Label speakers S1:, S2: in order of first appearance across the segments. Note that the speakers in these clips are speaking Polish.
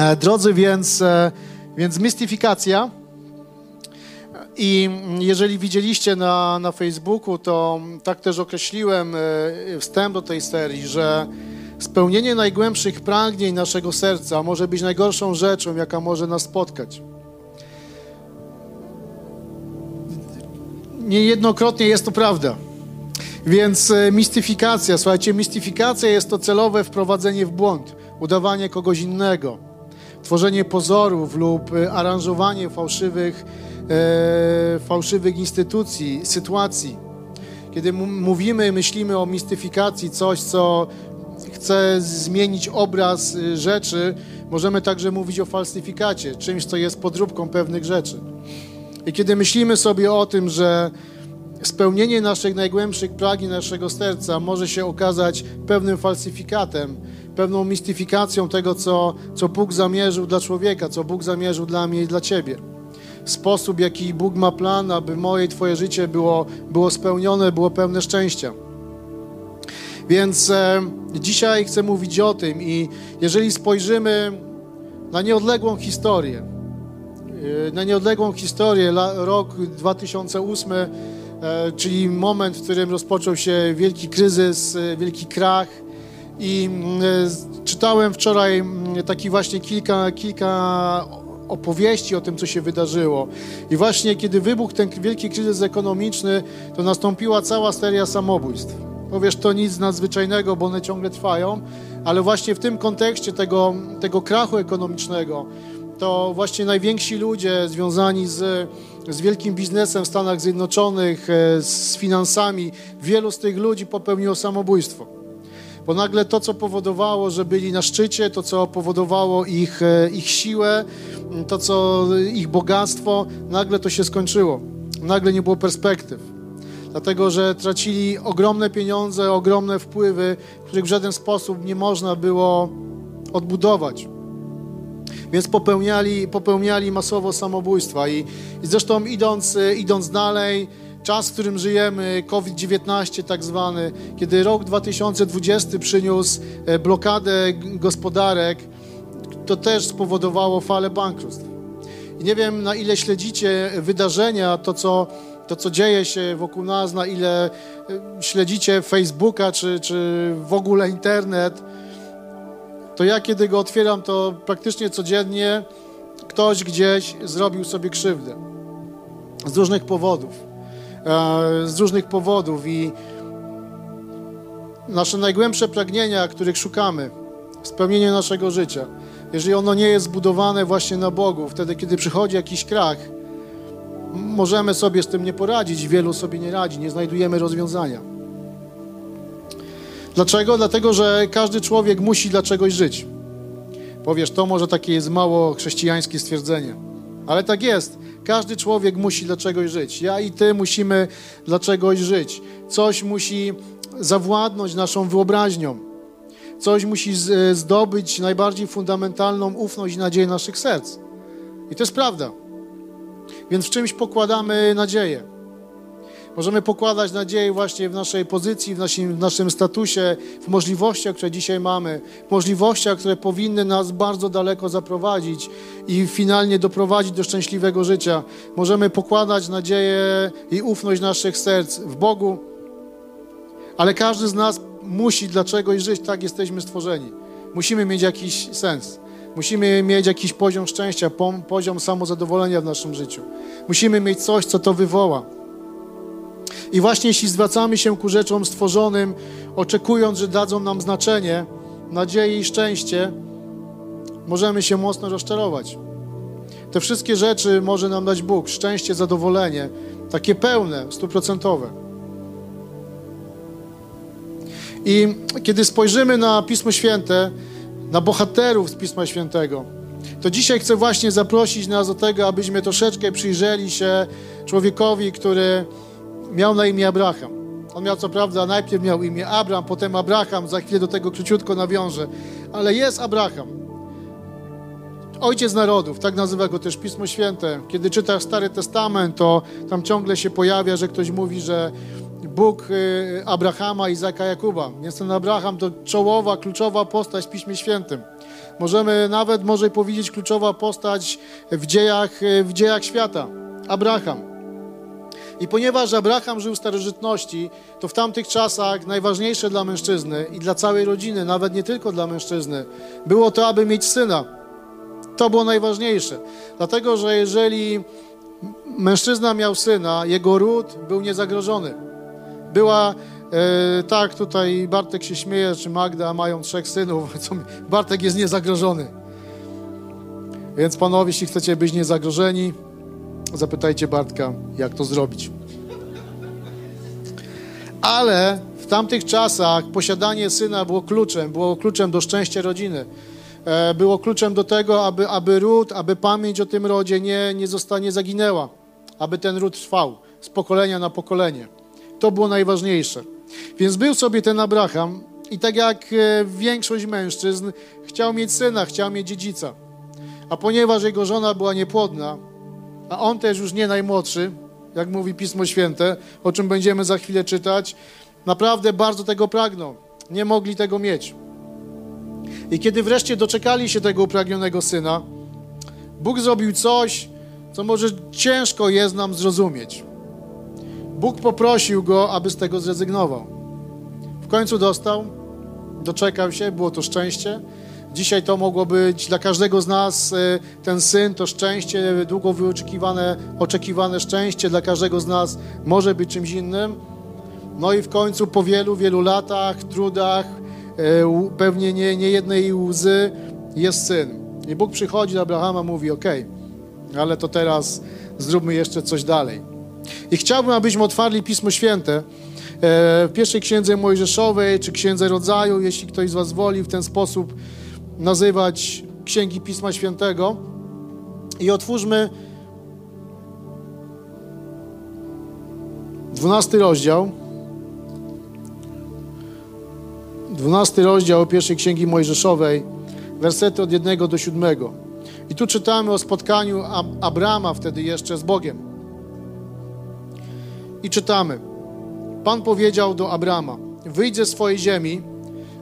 S1: E, drodzy, więc, e, więc mistyfikacja. I jeżeli widzieliście na, na Facebooku, to tak też określiłem e, wstęp do tej serii, że spełnienie najgłębszych pragnień naszego serca może być najgorszą rzeczą, jaka może nas spotkać. Niejednokrotnie jest to prawda. Więc mistyfikacja, słuchajcie, mistyfikacja jest to celowe wprowadzenie w błąd, udawanie kogoś innego tworzenie pozorów lub e, aranżowanie fałszywych, e, fałszywych instytucji, sytuacji. Kiedy mówimy, myślimy o mistyfikacji, coś, co chce zmienić obraz e, rzeczy, możemy także mówić o falsyfikacie, czymś, co jest podróbką pewnych rzeczy. I kiedy myślimy sobie o tym, że spełnienie naszych najgłębszych pragnień naszego serca może się okazać pewnym falsyfikatem, pewną mistyfikacją tego, co, co Bóg zamierzył dla człowieka, co Bóg zamierzył dla mnie i dla Ciebie. Sposób, jaki Bóg ma plan, aby moje i Twoje życie było, było spełnione, było pełne szczęścia. Więc e, dzisiaj chcę mówić o tym i jeżeli spojrzymy na nieodległą historię, e, na nieodległą historię, rok 2008, e, czyli moment, w którym rozpoczął się wielki kryzys, e, wielki krach, i mm, czytałem wczoraj mm, taki właśnie kilka, kilka opowieści o tym, co się wydarzyło. I właśnie kiedy wybuchł ten wielki kryzys ekonomiczny, to nastąpiła cała seria samobójstw. Powiesz, to nic nadzwyczajnego, bo one ciągle trwają, ale właśnie w tym kontekście tego, tego krachu ekonomicznego, to właśnie najwięksi ludzie związani z, z wielkim biznesem w Stanach Zjednoczonych, e, z finansami, wielu z tych ludzi popełniło samobójstwo. Bo nagle to, co powodowało, że byli na szczycie, to, co powodowało ich, e, ich siłę, to, co ich bogactwo, nagle to się skończyło. Nagle nie było perspektyw. Dlatego, że tracili ogromne pieniądze, ogromne wpływy, których w żaden sposób nie można było odbudować. Więc popełniali, popełniali masowo samobójstwa. I, i zresztą idąc, idąc dalej, czas, w którym żyjemy, COVID-19 tak zwany, kiedy rok 2020 przyniósł e, blokadę gospodarek, to też spowodowało falę bankructw. I nie wiem, na ile śledzicie wydarzenia, to co, to co dzieje się wokół nas, na ile e, śledzicie Facebooka czy, czy w ogóle internet, to ja kiedy go otwieram, to praktycznie codziennie ktoś gdzieś zrobił sobie krzywdę. Z różnych powodów. E, z różnych powodów i nasze najgłębsze pragnienia, których szukamy, spełnienie naszego życia, jeżeli ono nie jest zbudowane właśnie na Bogu, wtedy, kiedy przychodzi jakiś krach, możemy sobie z tym nie poradzić, wielu sobie nie radzi, nie znajdujemy rozwiązania. Dlaczego? Dlatego, że każdy człowiek musi dla czegoś żyć. Powiesz, to może takie jest mało chrześcijańskie stwierdzenie, ale tak jest. Każdy człowiek musi dla czegoś żyć. Ja i ty musimy dla czegoś żyć. Coś musi zawładnąć naszą wyobraźnią. Coś musi zdobyć najbardziej fundamentalną ufność i nadzieję naszych serc. I to jest prawda. Więc w czymś pokładamy nadzieję. Możemy pokładać nadzieję właśnie w naszej pozycji, w naszym, w naszym statusie, w możliwościach, które dzisiaj mamy, w możliwościach, które powinny nas bardzo daleko zaprowadzić i finalnie doprowadzić do szczęśliwego życia. Możemy pokładać nadzieję i ufność naszych serc w Bogu, ale każdy z nas musi dla czegoś żyć, tak jesteśmy stworzeni. Musimy mieć jakiś sens. Musimy mieć jakiś poziom szczęścia, poziom samozadowolenia w naszym życiu. Musimy mieć coś, co to wywoła. I właśnie jeśli zwracamy się ku rzeczom stworzonym, oczekując, że dadzą nam znaczenie, nadzieję i szczęście, możemy się mocno rozczarować. Te wszystkie rzeczy może nam dać Bóg, szczęście, zadowolenie, takie pełne, stuprocentowe. I kiedy spojrzymy na Pismo Święte, na bohaterów z Pisma Świętego, to dzisiaj chcę właśnie zaprosić nas do tego, abyśmy troszeczkę przyjrzeli się człowiekowi, który miał na imię Abraham. On miał co prawda, najpierw miał imię Abraham, potem Abraham, za chwilę do tego króciutko nawiążę, ale jest Abraham. Ojciec narodów, tak nazywa go też Pismo Święte. Kiedy czytasz Stary Testament, to tam ciągle się pojawia, że ktoś mówi, że, Bóg y, Abrahama, Izaka, Jakuba. Więc ten Abraham to czołowa, kluczowa postać w Piśmie Świętym. Możemy nawet, może powiedzieć, kluczowa postać w dziejach, y, w dziejach świata. Abraham. I ponieważ Abraham żył w starożytności, to w tamtych czasach najważniejsze dla mężczyzny i dla całej rodziny, nawet nie tylko dla mężczyzny, było to, aby mieć syna. To było najważniejsze. Dlatego, że jeżeli mężczyzna miał syna, jego ród był niezagrożony. Była, e, tak, tutaj Bartek się śmieje, czy Magda mają trzech synów, Bartek jest niezagrożony. Więc panowie, jeśli chcecie być niezagrożeni, zapytajcie Bartka, jak to zrobić. Ale w tamtych czasach posiadanie syna było kluczem, było kluczem do szczęścia rodziny. E, było kluczem do tego, aby, aby ród, aby pamięć o tym rodzie nie, nie zostanie zaginęła, aby ten ród trwał z pokolenia na pokolenie. To było najważniejsze. Więc był sobie ten Abraham i tak jak e, większość mężczyzn chciał mieć syna, chciał mieć dziedzica. A ponieważ jego żona była niepłodna, a on też już nie najmłodszy, jak mówi Pismo Święte, o czym będziemy za chwilę czytać, naprawdę bardzo tego pragnął. Nie mogli tego mieć. I kiedy wreszcie doczekali się tego upragnionego syna, Bóg zrobił coś, co może ciężko jest nam zrozumieć. Bóg poprosił go, aby z tego zrezygnował. W końcu dostał, doczekał się, było to szczęście. Dzisiaj to mogło być dla każdego z nas e, ten syn, to szczęście, długo wyczekiwane, oczekiwane szczęście dla każdego z nas może być czymś innym. No i w końcu po wielu, wielu latach, trudach, e, pewnie nie, nie jednej łzy, jest syn. I Bóg przychodzi do Abrahama, mówi: OK, ale to teraz zróbmy jeszcze coś dalej. I chciałbym, abyśmy otwarli Pismo Święte e, w pierwszej księdze Mojżeszowej, czy księdze rodzaju, jeśli ktoś z Was woli w ten sposób nazywać księgi Pisma Świętego. I otwórzmy dwunasty rozdział. Dwunasty rozdział pierwszej księgi Mojżeszowej, wersety od jednego do siódmego. I tu czytamy o spotkaniu Abrama wtedy jeszcze z Bogiem. I czytamy. Pan powiedział do Abrama: Wyjdź ze swojej ziemi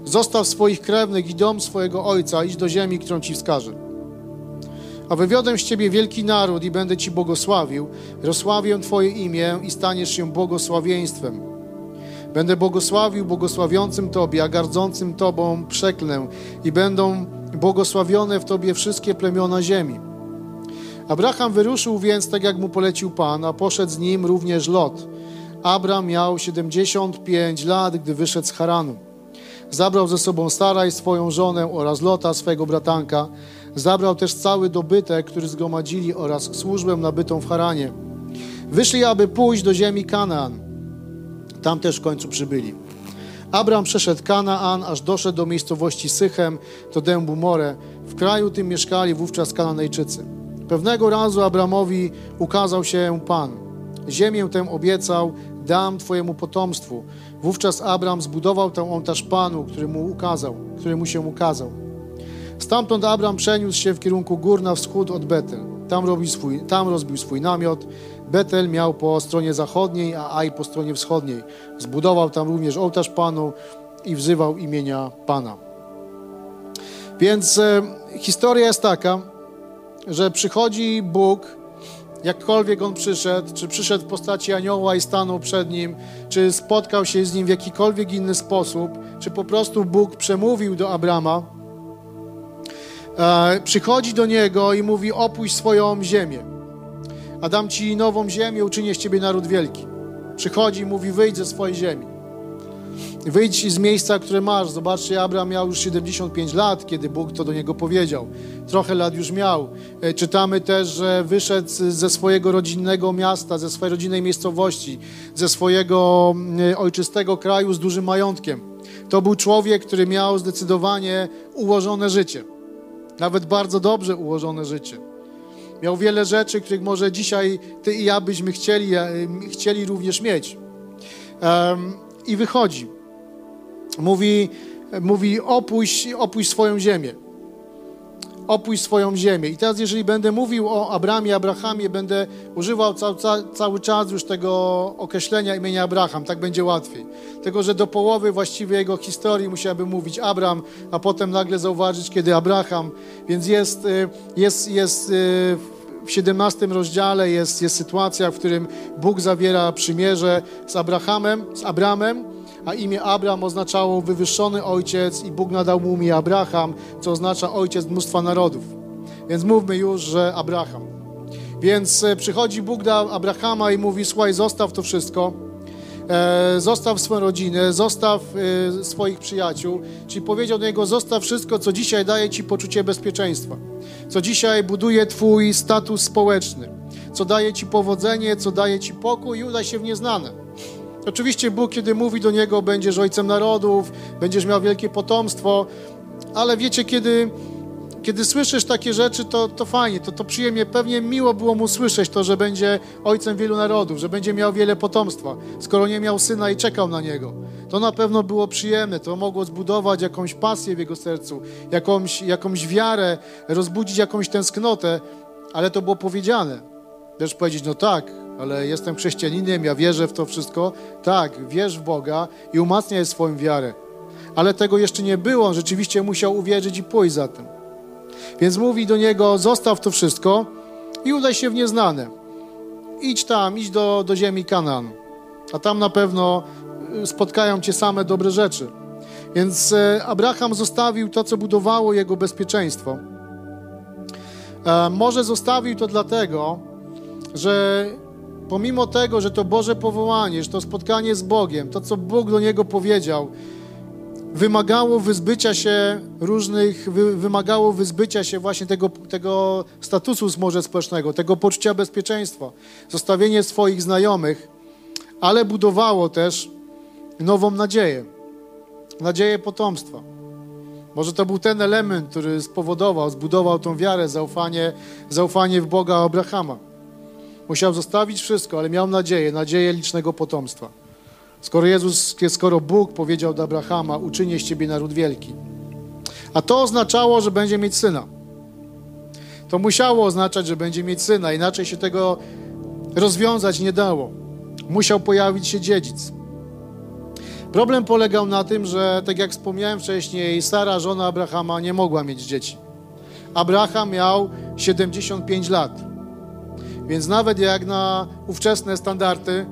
S1: Zostaw swoich krewnych i dom swojego ojca, idź do ziemi, którą ci wskażę. A wywiodę z ciebie wielki naród i będę ci błogosławił, rozsławię twoje imię i staniesz się błogosławieństwem. Będę błogosławił błogosławiącym Tobie, a gardzącym Tobą przeklę i będą błogosławione w Tobie wszystkie plemiona ziemi. Abraham wyruszył więc tak, jak mu polecił Pan, a poszedł z nim również Lot. Abram miał 75 lat, gdy wyszedł z Haranu. Zabrał ze sobą Saraj, swoją żonę oraz Lota, swego bratanka. Zabrał też cały dobytek, który zgromadzili oraz służbę nabytą w Haranie. Wyszli, aby pójść do ziemi Kanaan. Tam też w końcu przybyli. Abram przeszedł Kanaan, aż doszedł do miejscowości Sychem, do dębu More. W kraju tym mieszkali wówczas Kananejczycy. Pewnego razu Abramowi ukazał się Pan. Ziemię tę obiecał, dam Twojemu potomstwu. Wówczas Abram zbudował ten ołtarz Panu, który mu ukazał, który mu się ukazał. Stamtąd Abram przeniósł się w kierunku gór na wschód od Betel. Tam, robił swój, tam rozbił swój namiot. Betel miał po stronie zachodniej, a Aj po stronie wschodniej. Zbudował tam również ołtarz Panu i wzywał imienia Pana. Więc e, historia jest taka, że przychodzi Bóg jakkolwiek on przyszedł, czy przyszedł w postaci anioła i stanął przed nim, czy spotkał się z nim w jakikolwiek inny sposób, czy po prostu Bóg przemówił do Abrama, e, przychodzi do niego i mówi: Opuść swoją ziemię, a dam ci nową ziemię, uczynię z ciebie naród wielki. Przychodzi i mówi: Wyjdź ze swojej ziemi. Wyjdź z miejsca, które masz. Zobaczcie, Abraham miał już 75 lat, kiedy Bóg to do niego powiedział. Trochę lat już miał. E, czytamy też, że wyszedł ze swojego rodzinnego miasta, ze swojej rodzinnej miejscowości, ze swojego mm, ojczystego kraju z dużym majątkiem. To był człowiek, który miał zdecydowanie ułożone życie. Nawet bardzo dobrze ułożone życie. Miał wiele rzeczy, których może dzisiaj ty i ja byśmy chcieli, e, chcieli również mieć. Um, I wychodzi mówi, mówi opuść, opuść swoją ziemię. opuść swoją ziemię. I teraz, jeżeli będę mówił o Abramie, Abrahamie, będę używał ca, ca, cały czas już tego określenia imienia Abraham, tak będzie łatwiej. Tylko, że do połowy właściwie jego historii musiałbym mówić Abram, a potem nagle zauważyć, kiedy Abraham. Więc jest, y, jest, jest y, w 17 rozdziale jest, jest sytuacja, w którym Bóg zawiera przymierze z Abrahamem, z Abramem, a imię Abram oznaczało wywyższony ojciec i Bóg nadał mu imię Abraham, co oznacza ojciec mnóstwa narodów. Więc mówmy już, że Abraham. Więc e, przychodzi Bóg do Abrahama i mówi, słuchaj, zostaw to wszystko, zostaw swoją rodzinę, zostaw e, swoich przyjaciół, czyli powiedział do niego, zostaw wszystko, co dzisiaj daje ci poczucie bezpieczeństwa, co dzisiaj buduje twój status społeczny, co daje ci powodzenie, co daje ci pokój i udaj się w nieznane. Oczywiście Bóg, kiedy mówi do niego, będziesz ojcem narodów, będziesz miał wielkie potomstwo, ale wiecie, kiedy, kiedy słyszysz takie rzeczy, to, to fajnie, to, to przyjemnie, pewnie miło było mu słyszeć to, że będzie ojcem wielu narodów, że będzie miał wiele potomstwa, skoro nie miał syna i czekał na niego. To na pewno było przyjemne, to mogło zbudować jakąś pasję w jego sercu, jakąś, jakąś wiarę, rozbudzić jakąś tęsknotę, ale to było powiedziane. Wiesz powiedzieć, no tak, ale jestem chrześcijaninem, ja wierzę w to wszystko. Tak, wierz w Boga i umacniaj swoją wiarę. Ale tego jeszcze nie było, on rzeczywiście musiał uwierzyć i pójść za tym. Więc mówi do niego, zostaw to wszystko i udaj się w nieznane. Idź tam, idź do, do ziemi Kanaan, a tam na pewno y, spotkają cię same dobre rzeczy. Więc e, Abraham zostawił to, co budowało jego bezpieczeństwo. E, może zostawił to dlatego, że pomimo tego, że to Boże powołanie, że to spotkanie z Bogiem, to co Bóg do niego powiedział, wymagało wyzbycia się różnych, wy, wymagało wyzbycia się właśnie tego, tego statusu może społecznego, tego poczucia bezpieczeństwa, zostawienie swoich znajomych, ale budowało też nową nadzieję, nadzieję potomstwa. Może to był ten element, który spowodował, zbudował tą wiarę, zaufanie, zaufanie w Boga Abrahama. Musiał zostawić wszystko, ale miał nadzieję, nadzieję licznego potomstwa. Skoro Jezus, skoro Bóg powiedział do Abrahama, uczynię z ciebie naród wielki. A to oznaczało, że będzie mieć syna. To musiało oznaczać, że będzie mieć syna, inaczej się tego rozwiązać nie dało. Musiał pojawić się dziedzic. Problem polegał na tym, że, tak jak wspomniałem wcześniej, Sara, żona Abrahama, nie mogła mieć dzieci. Abraham miał 75 lat. Więc nawet jak na ówczesne standardy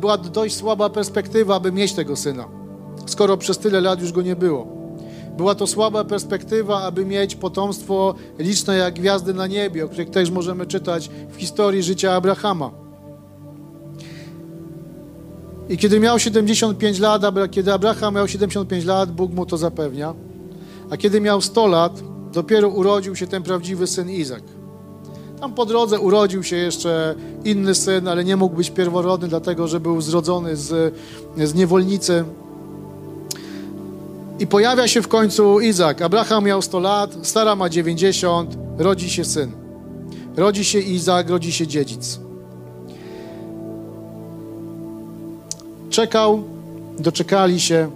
S1: była dość słaba perspektywa, aby mieć tego syna, skoro przez tyle lat już go nie było. Była to słaba perspektywa, aby mieć potomstwo liczne jak gwiazdy na niebie, o których też możemy czytać w historii życia Abrahama. I kiedy miał 75 lat, kiedy Abraham miał 75 lat, Bóg mu to zapewnia. A kiedy miał 100 lat, dopiero urodził się ten prawdziwy syn Izak. Tam po drodze urodził się jeszcze inny syn, ale nie mógł być pierworodny, dlatego że był zrodzony z, z niewolnicy. I pojawia się w końcu Izak. Abraham miał 100 lat, Stara ma 90, rodzi się syn. Rodzi się Izak, rodzi się dziedzic. Czekał, doczekali się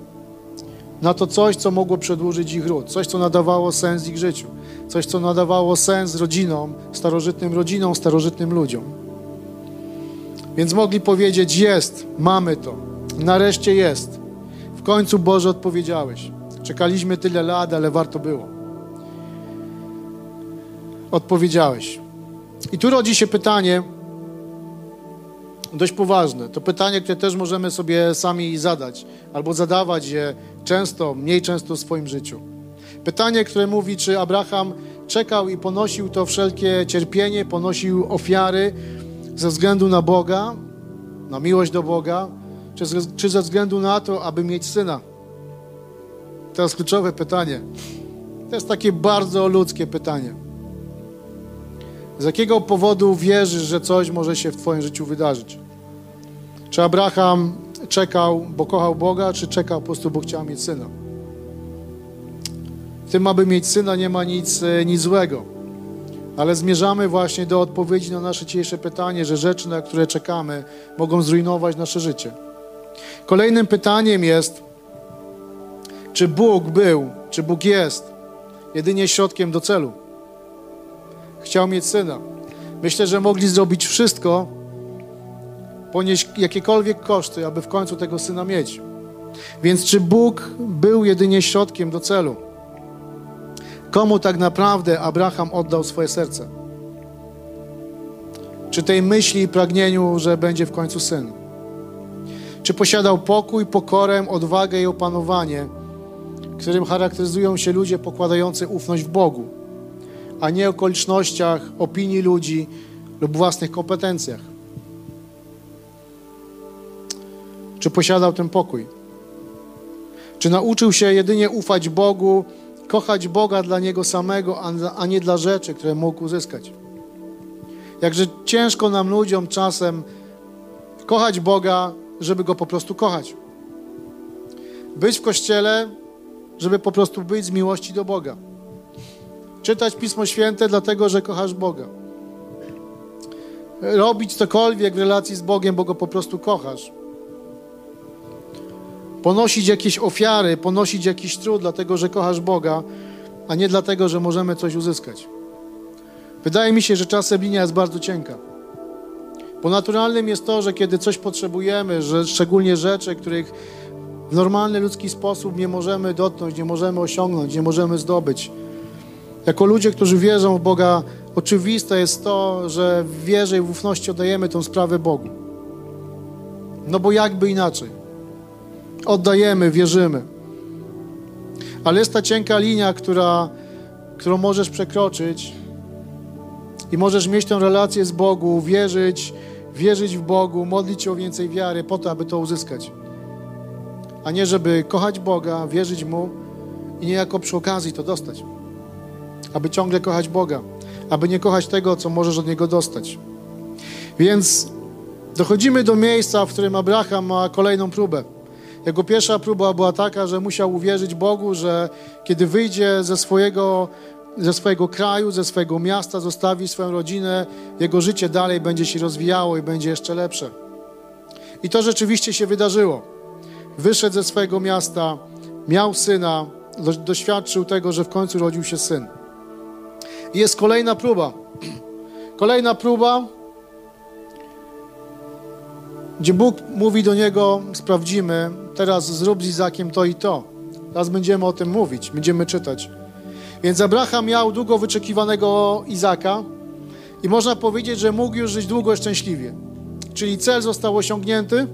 S1: na to coś, co mogło przedłużyć ich ród, coś, co nadawało sens ich życiu coś, co nadawało sens rodzinom, starożytnym rodzinom, starożytnym ludziom. Więc mogli powiedzieć: Jest, mamy to, nareszcie jest. W końcu Boże odpowiedziałeś. Czekaliśmy tyle lat, ale warto było. Odpowiedziałeś. I tu rodzi się pytanie, dość poważne. To pytanie, które też możemy sobie sami zadać, albo zadawać je często, mniej często w swoim życiu. Pytanie, które mówi, czy Abraham czekał i ponosił to wszelkie cierpienie, ponosił ofiary ze względu na Boga, na miłość do Boga, czy, czy ze względu na to, aby mieć syna? To jest kluczowe pytanie. To jest takie bardzo ludzkie pytanie. Z jakiego powodu wierzysz, że coś może się w Twoim życiu wydarzyć? Czy Abraham czekał, bo kochał Boga, czy czekał po prostu, bo chciał mieć syna? Tym, aby mieć syna, nie ma nic, e, nic złego. Ale zmierzamy właśnie do odpowiedzi na nasze dzisiejsze pytanie, że rzeczy, na które czekamy, mogą zrujnować nasze życie. Kolejnym pytaniem jest, czy Bóg był, czy Bóg jest jedynie środkiem do celu? Chciał mieć syna. Myślę, że mogli zrobić wszystko, ponieść jakiekolwiek koszty, aby w końcu tego syna mieć. Więc czy Bóg był jedynie środkiem do celu? Komu tak naprawdę Abraham oddał swoje serce? Czy tej myśli i pragnieniu, że będzie w końcu syn? Czy posiadał pokój, pokorę, odwagę i opanowanie, którym charakteryzują się ludzie pokładający ufność w Bogu, a nie okolicznościach, opinii ludzi lub własnych kompetencjach? Czy posiadał ten pokój? Czy nauczył się jedynie ufać Bogu, kochać Boga dla Niego samego, a nie dla rzeczy, które mógł uzyskać? Jakże ciężko nam ludziom czasem kochać Boga, żeby Go po prostu kochać. Być w Kościele, żeby po prostu być z miłości do Boga. Czytać Pismo Święte dlatego, że kochasz Boga. Robić cokolwiek w relacji z Bogiem, bo Go po prostu kochasz ponosić jakieś ofiary, ponosić jakiś trud, dlatego że kochasz Boga, a nie dlatego, że możemy coś uzyskać. Wydaje mi się, że czasem linia jest bardzo cienka. Bo naturalnym jest to, że kiedy coś potrzebujemy, że szczególnie rzeczy, których w normalny ludzki sposób nie możemy dotknąć, nie możemy osiągnąć, nie możemy zdobyć. Jako ludzie, którzy wierzą w Boga, oczywiste jest to, że w wierze i w ufności oddajemy tą sprawę Bogu. No bo jakby inaczej oddajemy, wierzymy. Ale jest ta cienka linia, która, którą możesz przekroczyć i możesz mieć tę relację z Bogu, wierzyć, wierzyć w Bogu, modlić się o więcej wiary po to, aby to uzyskać. A nie, żeby kochać Boga, wierzyć Mu i niejako przy okazji to dostać. Aby ciągle kochać Boga, aby nie kochać tego, co możesz od Niego dostać. Więc dochodzimy do miejsca, w którym Abraham ma kolejną próbę. Jego pierwsza próba była taka, że musiał uwierzyć Bogu, że kiedy wyjdzie ze swojego, ze swojego kraju, ze swojego miasta, zostawi swoją rodzinę, jego życie dalej będzie się rozwijało i będzie jeszcze lepsze. I to rzeczywiście się wydarzyło. Wyszedł ze swojego miasta, miał syna, doświadczył tego, że w końcu rodził się syn. I jest kolejna próba. Kolejna próba, gdzie Bóg mówi do niego, sprawdzimy, teraz zrób z Izakiem to i to. Teraz będziemy o tym mówić, będziemy czytać. Więc Abraham miał długo wyczekiwanego Izaka i można powiedzieć, że mógł już żyć długo szczęśliwie. Czyli cel został osiągnięty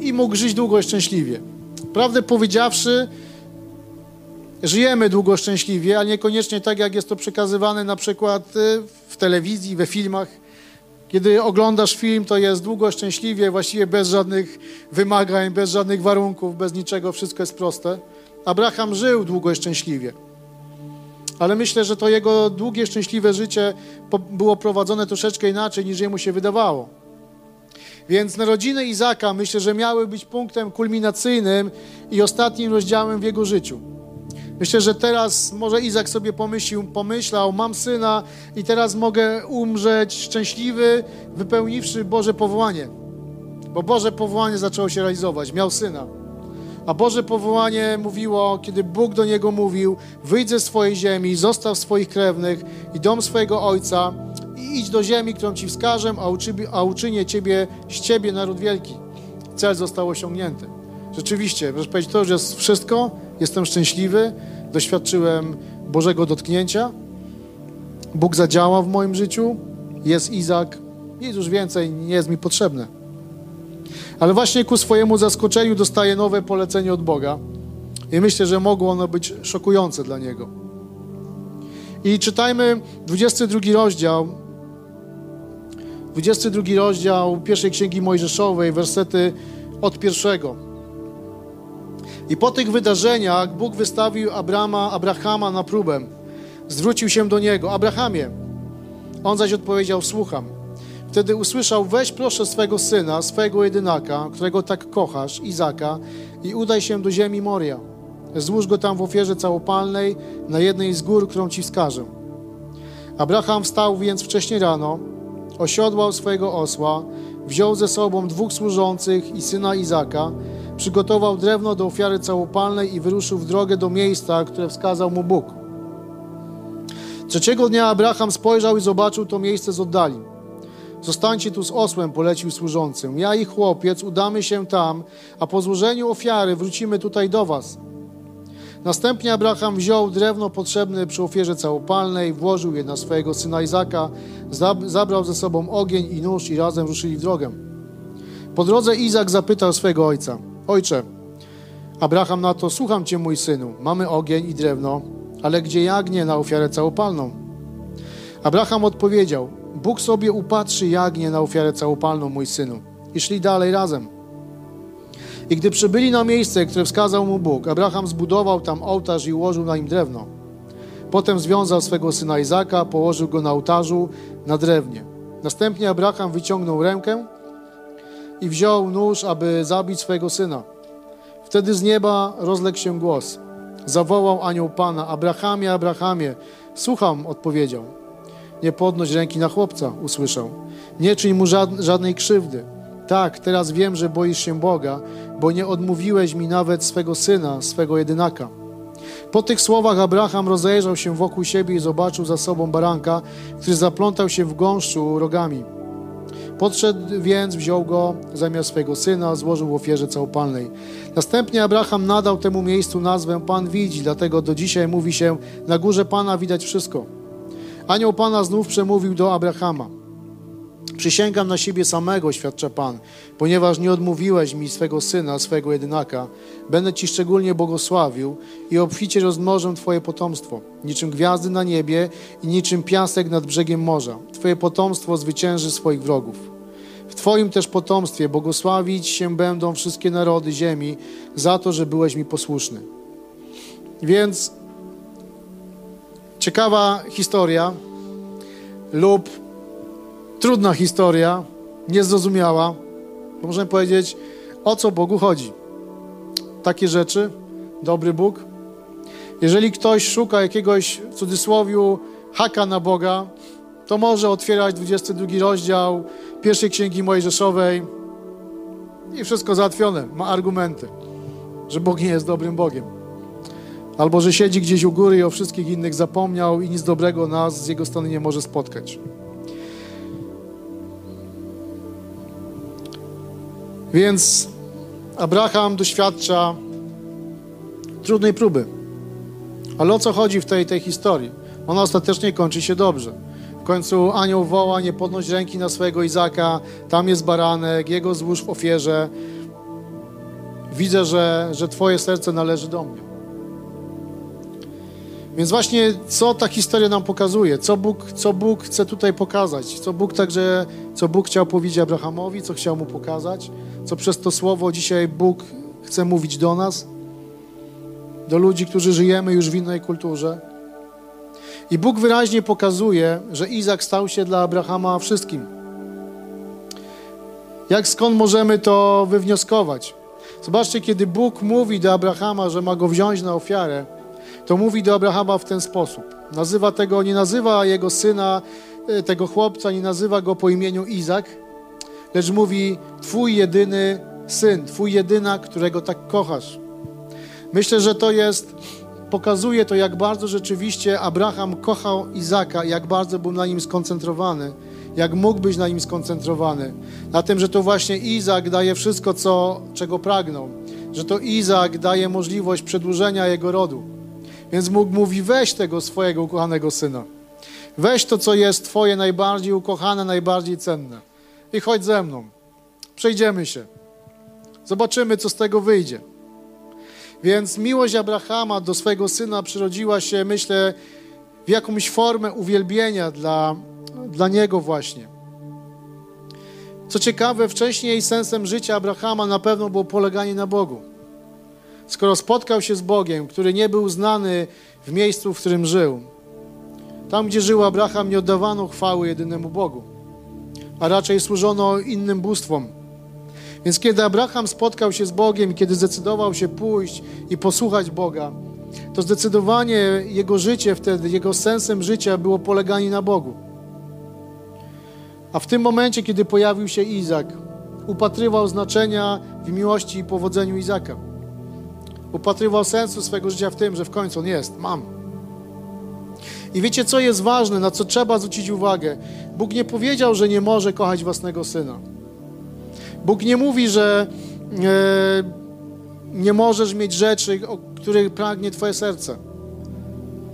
S1: i mógł żyć długo szczęśliwie. Prawdę powiedziawszy, żyjemy długo szczęśliwie, ale niekoniecznie tak, jak jest to przekazywane na przykład y, w telewizji, we filmach. Kiedy oglądasz film, to jest długo szczęśliwie, właściwie bez żadnych wymagań, bez żadnych warunków, bez niczego, wszystko jest proste. Abraham żył długo i szczęśliwie. Ale myślę, że to jego długie, szczęśliwe życie było prowadzone troszeczkę inaczej, niż jemu się wydawało. Więc narodziny Izaka myślę, że miały być punktem kulminacyjnym i ostatnim rozdziałem w jego życiu. Myślę, że teraz może Izak sobie pomyślił, pomyślał, mam syna i teraz mogę umrzeć szczęśliwy, wypełniwszy Boże powołanie. Bo Boże powołanie zaczęło się realizować. Miał syna. A Boże powołanie mówiło, kiedy Bóg do niego mówił, wyjdź ze swojej ziemi, zostaw swoich krewnych i dom swojego ojca i idź do ziemi, którą ci wskażę, a, uczy, a uczynię ciebie z ciebie naród wielki. Cel został osiągnięty. Rzeczywiście, proszę powiedzieć, to już jest wszystko, jestem szczęśliwy, doświadczyłem Bożego dotknięcia, Bóg zadziała w moim życiu, jest Izak, nic już więcej nie jest mi potrzebne. Ale właśnie ku swojemu zaskoczeniu dostaje nowe polecenie od Boga i myślę, że mogło ono być szokujące dla niego. I czytajmy 22 rozdział, 22 rozdział pierwszej Księgi Mojżeszowej, wersety od pierwszego. I po tych wydarzeniach Bóg wystawił Abrama, Abrahama na próbę. Zwrócił się do niego: Abrahamie. On zaś odpowiedział: Słucham. Wtedy usłyszał: Weź proszę swego syna, swego jedynaka, którego tak kochasz, Izaka, i udaj się do ziemi Moria. Złóż go tam w ofierze całopalnej na jednej z gór, którą ci wskażę. Abraham wstał więc wcześnie rano, osiodłał swojego osła, wziął ze sobą dwóch służących i syna Izaka przygotował drewno do ofiary całopalnej i wyruszył w drogę do miejsca, które wskazał mu Bóg. Trzeciego dnia Abraham spojrzał i zobaczył to miejsce z oddali. Zostańcie tu z osłem, polecił służącym. Ja i chłopiec udamy się tam, a po złożeniu ofiary wrócimy tutaj do was. Następnie Abraham wziął drewno potrzebne przy ofierze całopalnej, włożył je na swojego syna Izaka, zabrał ze sobą ogień i nóż i razem ruszyli w drogę. Po drodze Izak zapytał swego ojca: Ojcze, Abraham na to: Słucham cię, mój synu. Mamy ogień i drewno, ale gdzie jagnię na ofiarę całopalną? Abraham odpowiedział: Bóg sobie upatrzy jagnię na ofiarę całopalną, mój synu. I szli dalej razem. I gdy przybyli na miejsce, które wskazał mu Bóg, Abraham zbudował tam ołtarz i ułożył na nim drewno. Potem związał swego syna Izaka, położył go na ołtarzu na drewnie. Następnie Abraham wyciągnął rękę i wziął nóż, aby zabić swego syna. Wtedy z nieba rozległ się głos. Zawołał anioł Pana, Abrahamie, Abrahamie. Słucham, odpowiedział. Nie podnoś ręki na chłopca, usłyszał. Nie czyń mu żadnej krzywdy. Tak, teraz wiem, że boisz się Boga, bo nie odmówiłeś mi nawet swego syna, swego jedynaka. Po tych słowach Abraham rozejrzał się wokół siebie i zobaczył za sobą baranka, który zaplątał się w gąszczu rogami. Podszedł więc, wziął go zamiast swego syna, złożył w ofierze całopalnej. Następnie Abraham nadał temu miejscu nazwę Pan widzi, dlatego do dzisiaj mówi się, na górze Pana widać wszystko. Anioł Pana znów przemówił do Abrahama. Przysięgam na siebie samego, świadczy Pan, ponieważ nie odmówiłeś mi swego syna, swego jedynaka. Będę Ci szczególnie błogosławił i obficie rozmnożę Twoje potomstwo, niczym gwiazdy na niebie i niczym piasek nad brzegiem morza. Twoje potomstwo zwycięży swoich wrogów. W Twoim też potomstwie błogosławić się będą wszystkie narody ziemi za to, że byłeś mi posłuszny. Więc ciekawa historia lub trudna historia, niezrozumiała. Możemy powiedzieć, o co Bogu chodzi. Takie rzeczy, dobry Bóg. Jeżeli ktoś szuka jakiegoś, w cudzysłowie, haka na Boga, to może otwierać 22 rozdział pierwszej księgi Mojżeszowej i wszystko załatwione. Ma argumenty, że Bóg nie jest dobrym Bogiem. Albo że siedzi gdzieś u góry i o wszystkich innych zapomniał i nic dobrego nas z Jego strony nie może spotkać. Więc Abraham doświadcza trudnej próby. Ale o co chodzi w tej, tej historii? Ona ostatecznie kończy się dobrze. W końcu anioł woła, nie podnoś ręki na swojego Izaka, tam jest baranek, jego złóż w ofierze. Widzę, że, że Twoje serce należy do mnie. Więc właśnie co ta historia nam pokazuje, co Bóg, co Bóg chce tutaj pokazać, co Bóg także, co Bóg chciał powiedzieć Abrahamowi, co chciał mu pokazać, co przez to słowo dzisiaj Bóg chce mówić do nas, do ludzi, którzy żyjemy już w innej kulturze. I Bóg wyraźnie pokazuje, że Izak stał się dla Abrahama wszystkim. Jak skąd możemy to wywnioskować? Zobaczcie, kiedy Bóg mówi do Abrahama, że ma go wziąć na ofiarę, to mówi do Abrahama w ten sposób. Nazywa tego, nie nazywa jego syna, e, tego chłopca, nie nazywa go po imieniu Izak, lecz mówi Twój jedyny syn, Twój jedyna, którego tak kochasz. Myślę, że to jest pokazuje to, jak bardzo rzeczywiście Abraham kochał Izaka, jak bardzo był na nim skoncentrowany, jak mógł być na nim skoncentrowany. Na tym, że to właśnie Izak daje wszystko, co, czego pragnął. Że to Izak daje możliwość przedłużenia jego rodu. Więc mógł mówi, weź tego swojego ukochanego syna. Weź to, co jest Twoje najbardziej ukochane, najbardziej cenne. I chodź ze mną. Przejdziemy się. Zobaczymy, co z tego wyjdzie. Więc miłość Abrahama do swojego syna przyrodziła się, myślę, w jakąś formę uwielbienia dla, dla niego właśnie. Co ciekawe, wcześniej sensem życia Abrahama na pewno było poleganie na Bogu. Skoro spotkał się z Bogiem, który nie był znany w miejscu, w którym żył, tam, gdzie żył Abraham, nie oddawano chwały jedynemu Bogu, a raczej służono innym bóstwom więc kiedy Abraham spotkał się z Bogiem kiedy zdecydował się pójść i posłuchać Boga, to zdecydowanie jego życie wtedy, jego sensem życia było poleganie na Bogu. A w tym momencie, kiedy pojawił się Izak, upatrywał znaczenia w miłości i powodzeniu Izaka. Upatrywał sensu swego życia w tym, że w końcu on jest, mam. I wiecie, co jest ważne, na co trzeba zwrócić uwagę? Bóg nie powiedział, że nie może kochać własnego syna. Bóg nie mówi, że e, nie możesz mieć rzeczy, o których pragnie Twoje serce.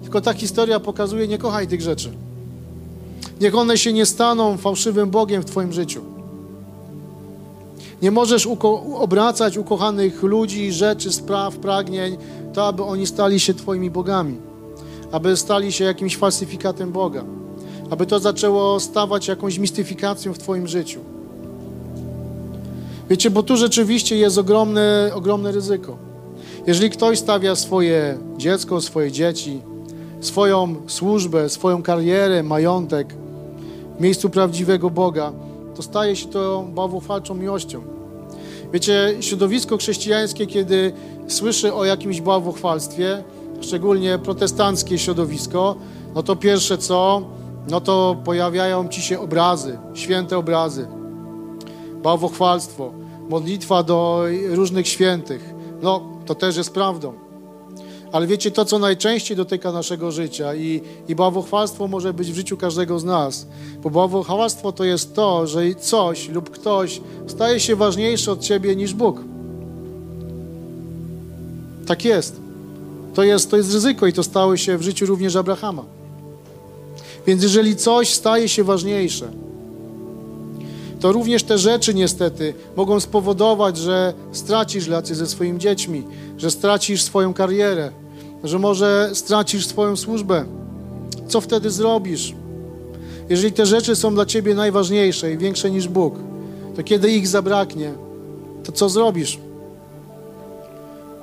S1: Tylko ta historia pokazuje, nie kochaj tych rzeczy. Niech one się nie staną fałszywym Bogiem w Twoim życiu. Nie możesz uko obracać ukochanych ludzi, rzeczy, spraw, pragnień, to aby oni stali się Twoimi bogami, aby stali się jakimś falsyfikatem Boga, aby to zaczęło stawać jakąś mistyfikacją w Twoim życiu. Wiecie, bo tu rzeczywiście jest ogromne, ogromne ryzyko. Jeżeli ktoś stawia swoje dziecko, swoje dzieci, swoją służbę, swoją karierę, majątek w miejscu prawdziwego Boga, to staje się to bałwochwalczą miłością. Wiecie, środowisko chrześcijańskie, kiedy słyszy o jakimś bałwochwalstwie, szczególnie protestanckie środowisko, no to pierwsze co, no to pojawiają ci się obrazy, święte obrazy, bałwochwalstwo, modlitwa do różnych świętych. No, to też jest prawdą. Ale wiecie, to co najczęściej dotyka naszego życia i, i bałwochwalstwo może być w życiu każdego z nas. Bo bałwochwalstwo to jest to, że coś lub ktoś staje się ważniejszy od ciebie niż Bóg. Tak jest. To jest, to jest ryzyko i to stało się w życiu również Abrahama. Więc jeżeli coś staje się ważniejsze, to również te rzeczy niestety mogą spowodować, że stracisz relację ze swoimi dziećmi, że stracisz swoją karierę, że może stracisz swoją służbę. Co wtedy zrobisz? Jeżeli te rzeczy są dla ciebie najważniejsze i większe niż Bóg, to kiedy ich zabraknie, to co zrobisz?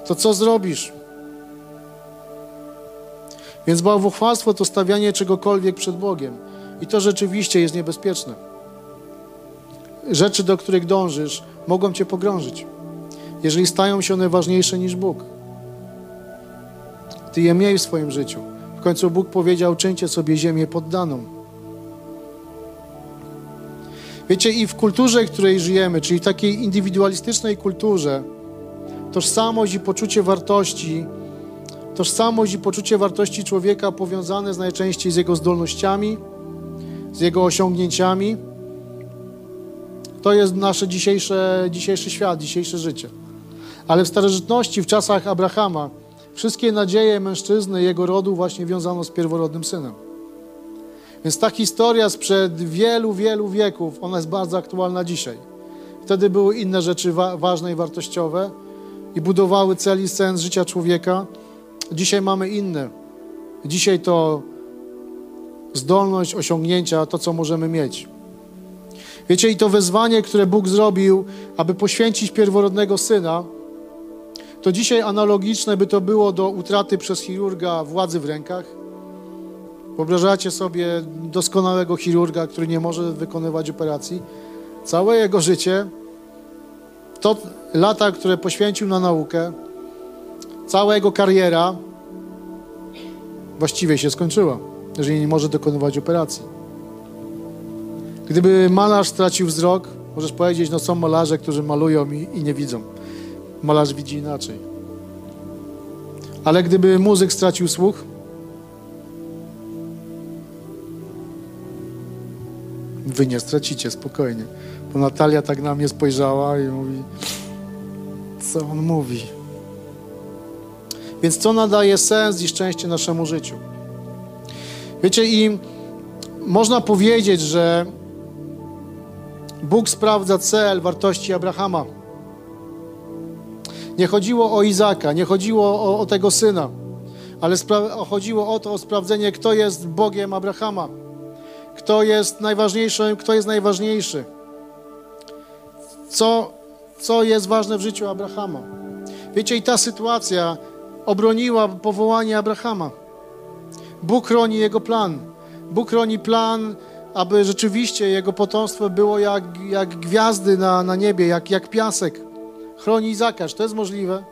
S1: To co zrobisz? Więc bałwochwalstwo to stawianie czegokolwiek przed Bogiem. I to rzeczywiście jest niebezpieczne. Rzeczy, do których dążysz, mogą cię pogrążyć, jeżeli stają się one ważniejsze niż Bóg. Ty je miej w swoim życiu. W końcu Bóg powiedział: czyńcie sobie ziemię poddaną. Wiecie, i w kulturze, w której żyjemy, czyli takiej indywidualistycznej kulturze, tożsamość i poczucie wartości, tożsamość i poczucie wartości człowieka powiązane jest najczęściej z jego zdolnościami, z jego osiągnięciami. To jest nasz dzisiejszy, dzisiejszy świat, dzisiejsze życie. Ale w starożytności, w czasach Abrahama, wszystkie nadzieje mężczyzny jego rodu właśnie wiązano z pierworodnym synem. Więc ta historia sprzed wielu, wielu wieków, ona jest bardzo aktualna dzisiaj. Wtedy były inne rzeczy wa ważne i wartościowe i budowały cel i sens życia człowieka. Dzisiaj mamy inne. Dzisiaj to zdolność osiągnięcia, to co możemy mieć. Wiecie, i to wezwanie, które Bóg zrobił, aby poświęcić pierworodnego syna, to dzisiaj analogiczne by to było do utraty przez chirurga władzy w rękach. Wyobrażacie sobie doskonałego chirurga, który nie może wykonywać operacji. Całe jego życie, to lata, które poświęcił na naukę, cała jego kariera właściwie się skończyła, jeżeli nie może dokonywać operacji. Gdyby malarz stracił wzrok, możesz powiedzieć, no są malarze, którzy malują i, i nie widzą. Malarz widzi inaczej. Ale gdyby muzyk stracił słuch, wy nie stracicie, spokojnie. Bo Natalia tak na mnie spojrzała i mówi, co on mówi. Więc co nadaje sens i szczęście naszemu życiu? Wiecie, i można powiedzieć, że Bóg sprawdza cel wartości Abrahama. Nie chodziło o Izaka, nie chodziło o, o tego syna, ale chodziło o to, o sprawdzenie, kto jest Bogiem Abrahama, kto jest najważniejszy, kto jest najważniejszy, co, co jest ważne w życiu Abrahama. Wiecie, i ta sytuacja obroniła powołanie Abrahama. Bóg chroni jego plan. Bóg chroni plan, aby rzeczywiście jego potomstwo było jak, jak gwiazdy na, na niebie, jak, jak piasek chroni Izaka. Czy to jest możliwe?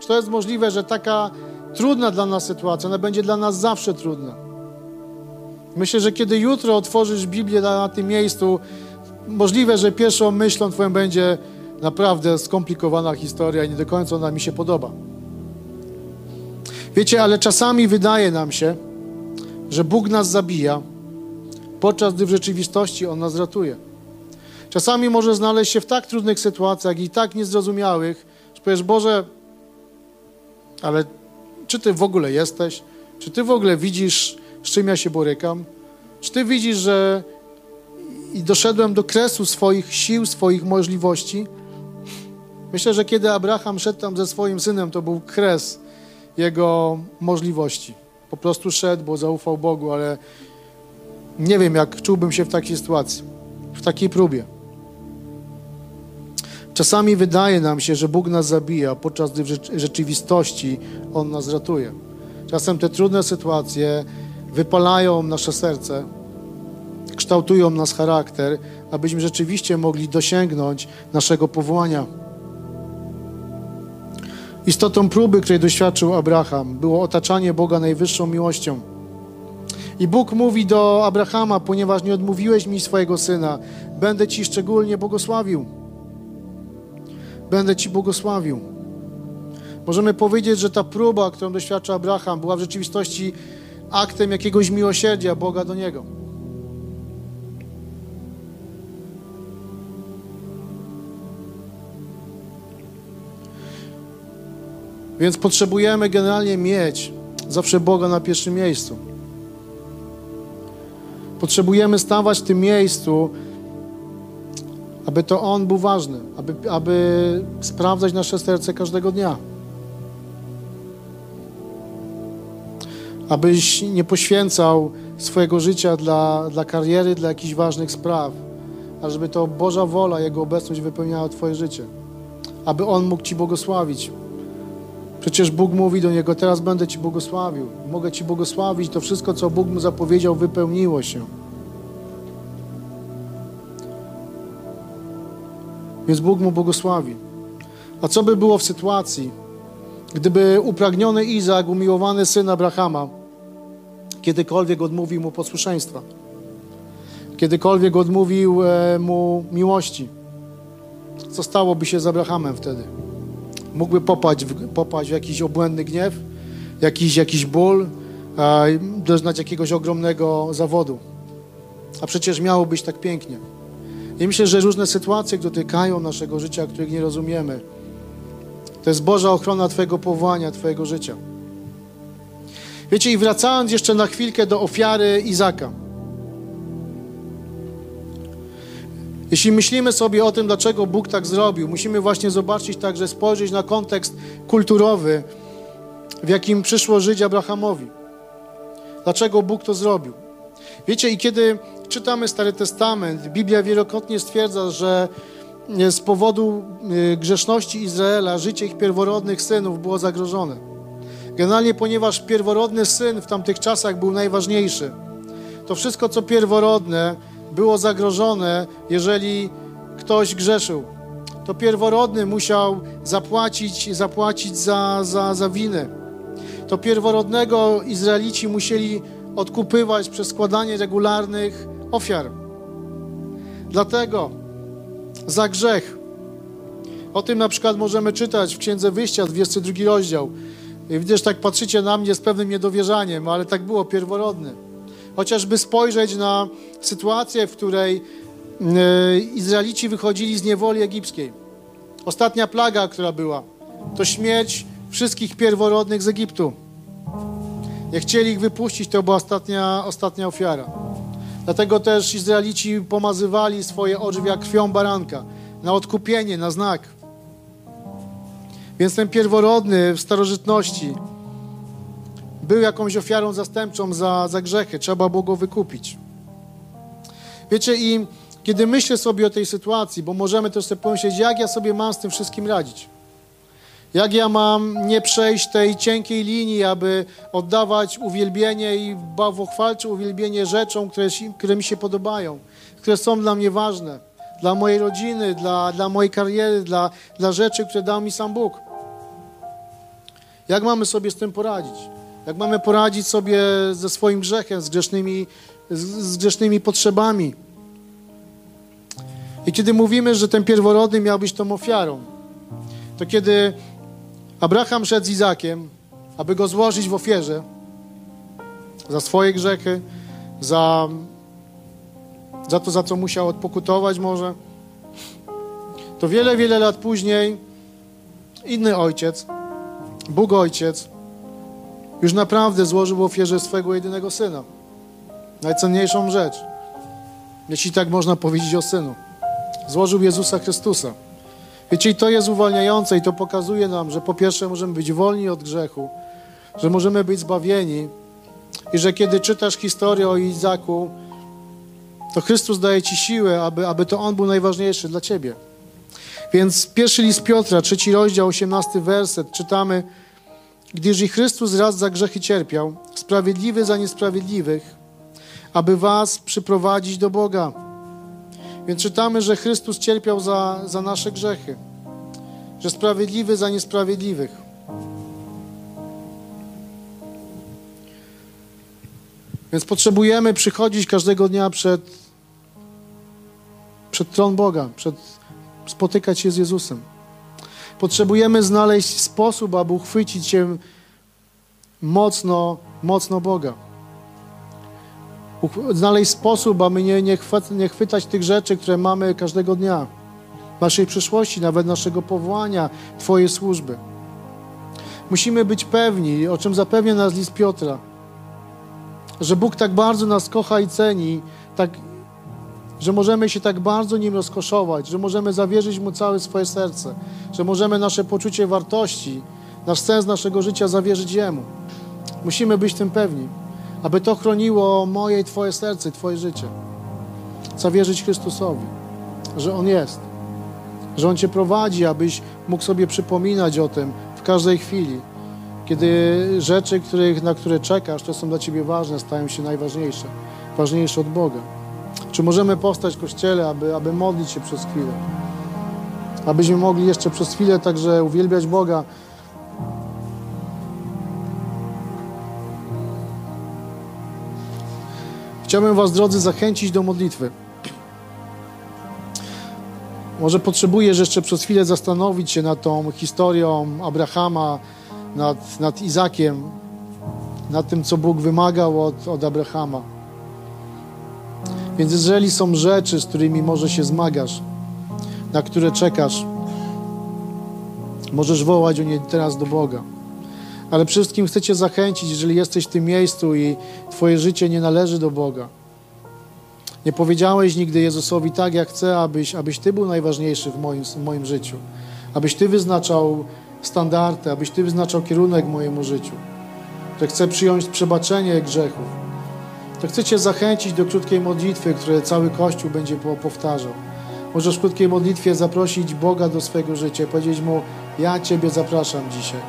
S1: Czy to jest możliwe, że taka trudna dla nas sytuacja, ona będzie dla nas zawsze trudna? Myślę, że kiedy jutro otworzysz Biblię na, na tym miejscu, możliwe, że pierwszą myślą twoją będzie naprawdę skomplikowana historia i nie do końca ona mi się podoba. Wiecie, ale czasami wydaje nam się, że Bóg nas zabija, podczas gdy w rzeczywistości On nas ratuje. Czasami może znaleźć się w tak trudnych sytuacjach i tak niezrozumiałych, że powiesz, Boże, ale czy Ty w ogóle jesteś? Czy Ty w ogóle widzisz, z czym ja się borykam? Czy Ty widzisz, że i doszedłem do kresu swoich sił, swoich możliwości? Myślę, że kiedy Abraham szedł tam ze swoim synem, to był kres jego możliwości. Po prostu szedł, bo zaufał Bogu, ale nie wiem, jak czułbym się w takiej sytuacji, w takiej próbie. Czasami wydaje nam się, że Bóg nas zabija, podczas gdy w rzeczywistości On nas ratuje. Czasem te trudne sytuacje wypalają nasze serce, kształtują nas charakter, abyśmy rzeczywiście mogli dosięgnąć naszego powołania. Istotą próby, której doświadczył Abraham, było otaczanie Boga najwyższą miłością. I Bóg mówi do Abrahama, ponieważ nie odmówiłeś mi swojego syna, będę ci szczególnie błogosławił. Będę ci błogosławił. Możemy powiedzieć, że ta próba, którą doświadczył Abraham, była w rzeczywistości aktem jakiegoś miłosierdzia Boga do niego. Więc potrzebujemy generalnie mieć zawsze Boga na pierwszym miejscu. Potrzebujemy stawać w tym miejscu, aby to On był ważny, aby, aby sprawdzać nasze serce każdego dnia. Abyś nie poświęcał swojego życia dla, dla kariery, dla jakichś ważnych spraw, a żeby to Boża wola, Jego obecność wypełniała Twoje życie. Aby On mógł Ci błogosławić. Przecież Bóg mówi do niego: Teraz będę Ci błogosławił. Mogę Ci błogosławić. To wszystko, co Bóg mu zapowiedział, wypełniło się. Więc Bóg mu błogosławi. A co by było w sytuacji, gdyby upragniony Izak, umiłowany syn Abrahama, kiedykolwiek odmówił mu posłuszeństwa, kiedykolwiek odmówił e, mu miłości? Co stałoby się z Abrahamem wtedy? Mógłby popaść w, popaść w jakiś obłędny gniew, jakiś, jakiś ból, doznać jakiegoś ogromnego zawodu. A przecież miało być tak pięknie. I myślę, że różne sytuacje dotykają naszego życia, których nie rozumiemy. To jest Boża ochrona Twojego powołania, Twojego życia. Wiecie, i wracając jeszcze na chwilkę do ofiary Izaka. Jeśli myślimy sobie o tym, dlaczego Bóg tak zrobił, musimy właśnie zobaczyć także, spojrzeć na kontekst kulturowy, w jakim przyszło żyć Abrahamowi. Dlaczego Bóg to zrobił? Wiecie, i kiedy czytamy Stary Testament, Biblia wielokrotnie stwierdza, że z powodu y, grzeszności Izraela życie ich pierworodnych synów było zagrożone. Generalnie, ponieważ pierworodny syn w tamtych czasach był najważniejszy, to wszystko, co pierworodne, było zagrożone, jeżeli ktoś grzeszył. To pierworodny musiał zapłacić, zapłacić za, za, za winę. To pierworodnego Izraelici musieli odkupywać przez składanie regularnych ofiar. Dlatego za grzech. O tym na przykład możemy czytać w Księdze Wyjścia, 22 rozdział. I widzę, że tak patrzycie na mnie z pewnym niedowierzaniem, ale tak było, pierworodny chociażby spojrzeć na sytuację, w której e, Izraelici wychodzili z niewoli egipskiej. Ostatnia plaga, która była, to śmierć wszystkich pierworodnych z Egiptu. Jak chcieli ich wypuścić, to była ostatnia, ostatnia ofiara. Dlatego też Izraelici pomazywali swoje odżywia krwią baranka na odkupienie, na znak. Więc ten pierworodny w starożytności był jakąś ofiarą zastępczą za, za grzechy. Trzeba było go wykupić. Wiecie, i kiedy myślę sobie o tej sytuacji, bo możemy też sobie pomyśleć, jak ja sobie mam z tym wszystkim radzić. Jak ja mam nie przejść tej cienkiej linii, aby oddawać uwielbienie i bałwochwalcze uwielbienie rzeczom, które, które mi się podobają, które są dla mnie ważne, dla mojej rodziny, dla, dla mojej kariery, dla, dla rzeczy, które dał mi sam Bóg. Jak mamy sobie z tym poradzić? Jak mamy poradzić sobie ze swoim grzechem, z grzesznymi, z grzesznymi potrzebami. I kiedy mówimy, że ten pierworodny miał być tą ofiarą, to kiedy Abraham szedł z Izakiem, aby go złożyć w ofierze, za swoje grzechy, za, za to, za co musiał odpokutować może, to wiele, wiele lat później inny ojciec, Bóg Ojciec, już naprawdę złożył ofierze swego jedynego syna. Najcenniejszą rzecz, jeśli tak można powiedzieć o synu. Złożył Jezusa Chrystusa. Wiecie, i to jest uwalniające i to pokazuje nam, że po pierwsze możemy być wolni od grzechu, że możemy być zbawieni i że kiedy czytasz historię o Izaku, to Chrystus daje ci siłę, aby, aby to On był najważniejszy dla ciebie. Więc pierwszy list Piotra, trzeci rozdział, osiemnasty werset, czytamy, gdyż i Chrystus raz za grzechy cierpiał, sprawiedliwy za niesprawiedliwych, aby was przyprowadzić do Boga. Więc czytamy, że Chrystus cierpiał za, za nasze grzechy, że sprawiedliwy za niesprawiedliwych. Więc potrzebujemy przychodzić każdego dnia przed, przed tron Boga, przed, spotykać się z Jezusem. Potrzebujemy znaleźć sposób, aby uchwycić się mocno, mocno Boga. Znaleźć sposób, aby nie, nie, chwyt, nie chwytać tych rzeczy, które mamy każdego dnia. Naszej przyszłości, nawet naszego powołania, Twojej służby. Musimy być pewni, o czym zapewnia nas list Piotra, że Bóg tak bardzo nas kocha i ceni, tak, że możemy się tak bardzo Nim rozkoszować, że możemy zawierzyć Mu całe swoje serce, że możemy nasze poczucie wartości, nasz sens naszego życia zawierzyć Jemu. Musimy być tym pewni, aby to chroniło moje i Twoje serce Twoje życie. Zawierzyć Chrystusowi, że On jest, że On Cię prowadzi, abyś mógł sobie przypominać o tym w każdej chwili, kiedy rzeczy, których, na które czekasz, to są dla Ciebie ważne, stają się najważniejsze, ważniejsze od Boga. Czy możemy powstać w Kościele, aby, aby modlić się przez chwilę? Abyśmy mogli jeszcze przez chwilę także uwielbiać Boga. Chciałbym Was, drodzy, zachęcić do modlitwy. Może potrzebujesz jeszcze przez chwilę zastanowić się nad tą historią Abrahama, nad, nad Izakiem, nad tym, co Bóg wymagał od, od Abrahama. Więc jeżeli są rzeczy, z którymi może się zmagasz, na które czekasz, możesz wołać o nie teraz do Boga. Ale przede wszystkim chcę Cię zachęcić, jeżeli jesteś w tym miejscu i Twoje życie nie należy do Boga. Nie powiedziałeś nigdy Jezusowi tak, jak chcę, abyś, abyś Ty był najważniejszy w moim, w moim życiu. Abyś Ty wyznaczał standardy, abyś Ty wyznaczał kierunek mojemu życiu. Że chcę przyjąć przebaczenie grzechów. To chcę Cię zachęcić do krótkiej modlitwy, które cały Kościół będzie powtarzał. Możesz w krótkiej modlitwie zaprosić Boga do swojego życia powiedzieć Mu, ja Ciebie zapraszam dzisiaj.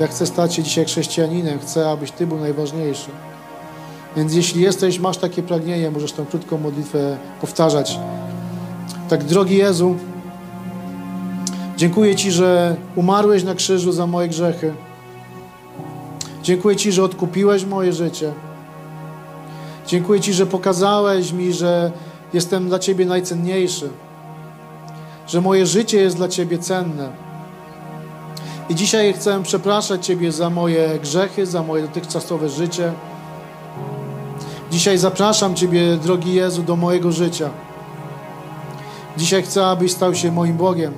S1: Ja chcę stać się dzisiaj chrześcijaninem, chcę, abyś Ty był najważniejszy. Więc jeśli jesteś, masz takie pragnienie, możesz tą krótką modlitwę powtarzać. Tak, drogi Jezu, dziękuję Ci, że umarłeś na krzyżu za moje grzechy. Dziękuję Ci, że odkupiłeś moje życie. Dziękuję Ci, że pokazałeś mi, że jestem dla Ciebie najcenniejszy, że moje życie jest dla Ciebie cenne. I dzisiaj chcę przepraszać Ciebie za moje grzechy, za moje dotychczasowe życie. Dzisiaj zapraszam Ciebie, drogi Jezu, do mojego życia. Dzisiaj chcę, abyś stał się moim Bogiem.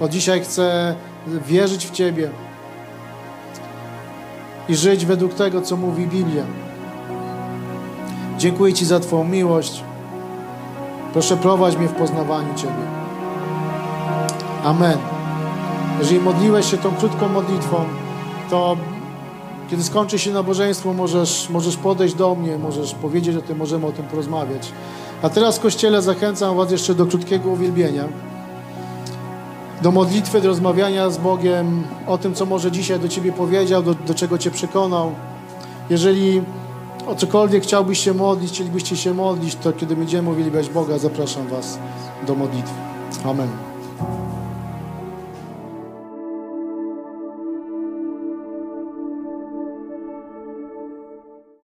S1: Od dzisiaj chcę wierzyć w Ciebie i żyć według tego, co mówi Biblia. Dziękuję Ci za Twoją miłość. Proszę prowadź mnie w poznawaniu Ciebie. Amen. Jeżeli modliłeś się tą krótką modlitwą, to kiedy skończy się nabożeństwo, możesz, możesz podejść do mnie, możesz powiedzieć o tym, możemy o tym porozmawiać. A teraz w Kościele zachęcam Was jeszcze do krótkiego uwielbienia, do modlitwy, do rozmawiania z Bogiem o tym, co może dzisiaj do Ciebie powiedział, do, do czego Cię przekonał. Jeżeli o cokolwiek chciałbyś się modlić, chcielibyście się modlić, to kiedy będziemy uwielbiać Boga, zapraszam Was do modlitwy. Amen.